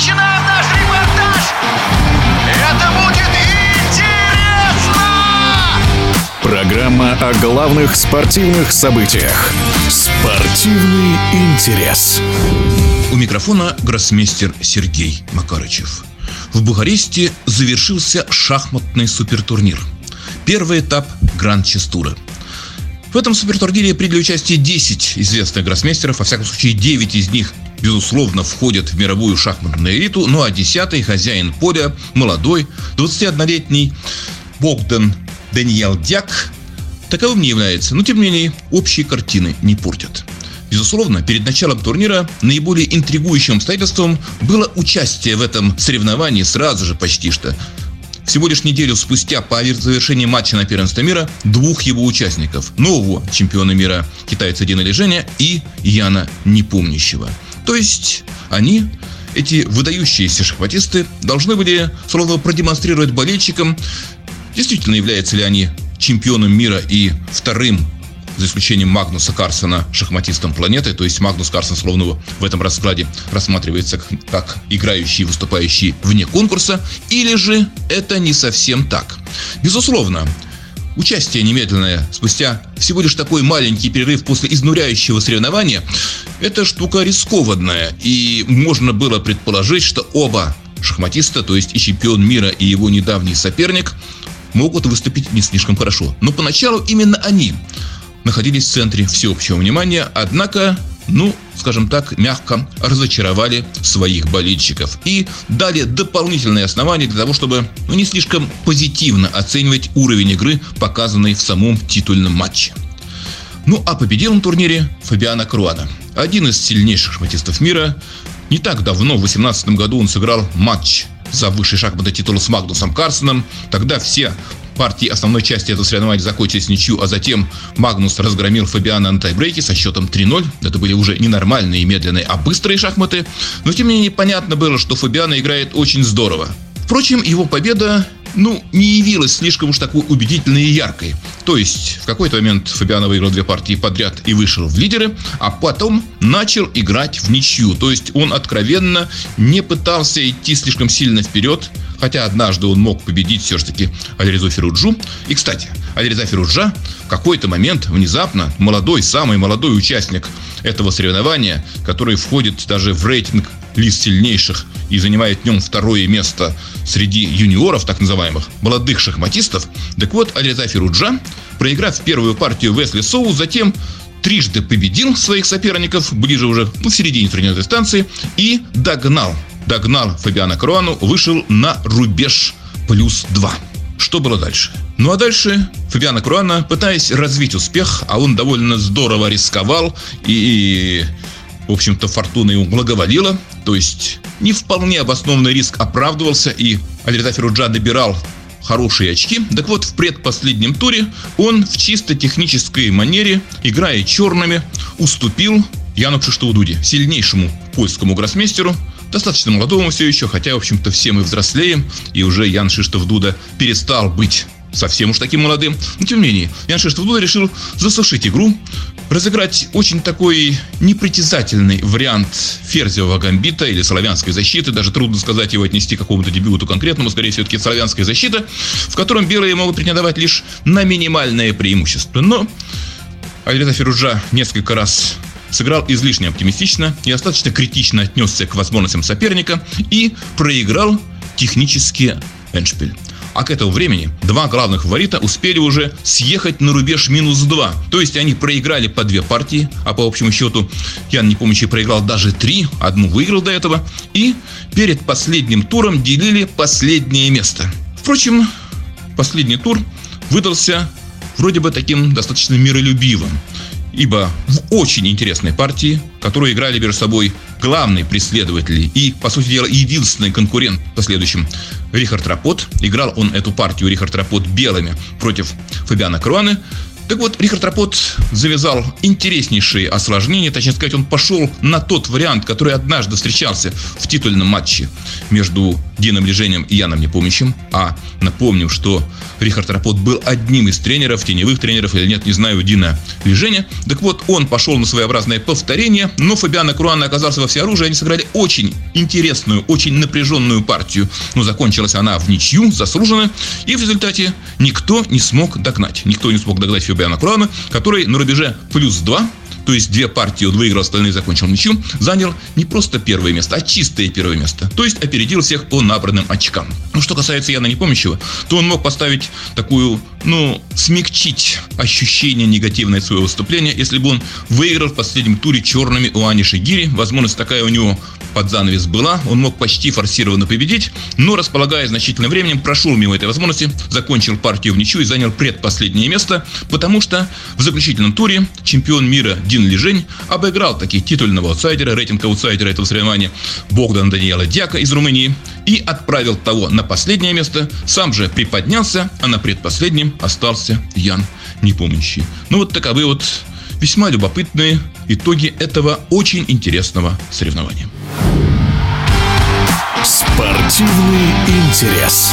начинаем наш репортаж! Это будет интересно! Программа о главных спортивных событиях. Спортивный интерес. У микрофона гроссмейстер Сергей Макарычев. В Бухаресте завершился шахматный супертурнир. Первый этап Гранд-Честура. В этом супертурнире приняли участие 10 известных гроссмейстеров, во всяком случае 9 из них безусловно, входят в мировую шахматную элиту, ну а десятый хозяин поля, молодой, 21-летний Богдан Даниэл Дяк, таковым не является, но тем не менее общие картины не портят. Безусловно, перед началом турнира наиболее интригующим обстоятельством было участие в этом соревновании сразу же почти что всего лишь неделю спустя по завершении матча на первенство мира двух его участников. Нового чемпиона мира китайца Дина Лежения и Яна Непомнящего. То есть они, эти выдающиеся шахматисты, должны были словно продемонстрировать болельщикам, действительно являются ли они чемпионом мира и вторым за исключением Магнуса Карсона, шахматистом планеты, то есть Магнус Карсон словно в этом раскладе рассматривается как играющий и выступающий вне конкурса, или же это не совсем так. Безусловно, Участие немедленное, спустя всего лишь такой маленький перерыв после изнуряющего соревнования, это штука рискованная, и можно было предположить, что оба шахматиста, то есть и чемпион мира, и его недавний соперник, могут выступить не слишком хорошо. Но поначалу именно они находились в центре всеобщего внимания, однако, ну, скажем так, мягко разочаровали своих болельщиков и дали дополнительные основания для того, чтобы ну, не слишком позитивно оценивать уровень игры, показанный в самом титульном матче. Ну а победил на турнире Фабиана Круана, один из сильнейших шахматистов мира. Не так давно, в 2018 году, он сыграл матч за высший шахматный титул с Магнусом Карсоном. Тогда все партии основной части этого соревнования закончились ничью, а затем Магнус разгромил Фабиана на тайбрейке со счетом 3-0. Это были уже не нормальные, медленные, а быстрые шахматы. Но тем не менее понятно было, что Фабиана играет очень здорово. Впрочем, его победа ну, не явилась слишком уж такой убедительной и яркой. То есть, в какой-то момент Фабиано выиграл две партии подряд и вышел в лидеры, а потом начал играть в ничью. То есть, он откровенно не пытался идти слишком сильно вперед, хотя однажды он мог победить все-таки Алиризу Феруджу. И, кстати, Алириза Феруджа в какой-то момент внезапно молодой, самый молодой участник этого соревнования, который входит даже в рейтинг лист сильнейших и занимает в нем второе место среди юниоров, так называемых, молодых шахматистов. Так вот, Алириза Феруджа, проиграв первую партию Весли Соу, затем трижды победил своих соперников, ближе уже ну, в середине турнирной дистанции, и догнал догнал Фабиана Круану, вышел на рубеж плюс 2. Что было дальше? Ну а дальше Фабиана Круана, пытаясь развить успех, а он довольно здорово рисковал и, в общем-то, фортуна ему благоволила, то есть не вполне обоснованный риск оправдывался, и Алирта Феруджа добирал хорошие очки. Так вот, в предпоследнем туре он в чисто технической манере, играя черными, уступил Яну Кшиштоудуди, сильнейшему польскому гроссмейстеру, достаточно молодому все еще, хотя, в общем-то, все мы взрослеем, и уже Ян Шиштов Дуда перестал быть совсем уж таким молодым. Но тем не менее, Ян Шиштов Дуда решил засушить игру, разыграть очень такой непритязательный вариант ферзевого гамбита или славянской защиты, даже трудно сказать его отнести к какому-то дебюту конкретному, скорее все-таки славянская защита, в котором белые могут претендовать лишь на минимальное преимущество. Но Альреза Феруджа несколько раз сыграл излишне оптимистично и достаточно критично отнесся к возможностям соперника и проиграл технически Эншпиль. А к этому времени два главных фаворита успели уже съехать на рубеж минус 2. То есть они проиграли по две партии, а по общему счету Ян Непомнящий проиграл даже три, одну выиграл до этого. И перед последним туром делили последнее место. Впрочем, последний тур выдался вроде бы таким достаточно миролюбивым ибо в очень интересной партии, которую играли между собой главные преследователи и, по сути дела, единственный конкурент в последующем Рихард Рапот. Играл он эту партию Рихард Рапот белыми против Фабиана Круаны. Так вот, Рихард Рапот завязал интереснейшие осложнения, точнее сказать, он пошел на тот вариант, который однажды встречался в титульном матче между Дином Лежением и Яном Непомнящим. А напомним, что Рихард Рапот был одним из тренеров, теневых тренеров или нет, не знаю, Дина Лежения. Так вот, он пошел на своеобразное повторение, но Фабиано Круана оказался во всеоружии. Они сыграли очень интересную, очень напряженную партию. Но закончилась она в ничью, заслуженно. И в результате никто не смог догнать. Никто не смог догнать Фабиано Круана, который на рубеже плюс 2 то есть две партии он выиграл, остальные закончил ничью, занял не просто первое место, а чистое первое место. То есть опередил всех по набранным очкам. Ну, что касается Яна Непомнящего, то он мог поставить такую, ну, смягчить ощущение негативное своего выступления, если бы он выиграл в последнем туре черными у Ани Шигири. Возможность такая у него под занавес была, он мог почти форсированно победить, но, располагая значительным временем, прошел мимо этой возможности, закончил партию в ничью и занял предпоследнее место, потому что в заключительном туре чемпион мира Дин Лижень обыграл таки титульного аутсайдера, рейтинг аутсайдера этого соревнования Богдана Даниэла Дяка из Румынии и отправил того на последнее место, сам же приподнялся, а на предпоследнем остался Ян Непомнящий. Ну вот таковы вот весьма любопытные итоги этого очень интересного соревнования. Спортивный интерес.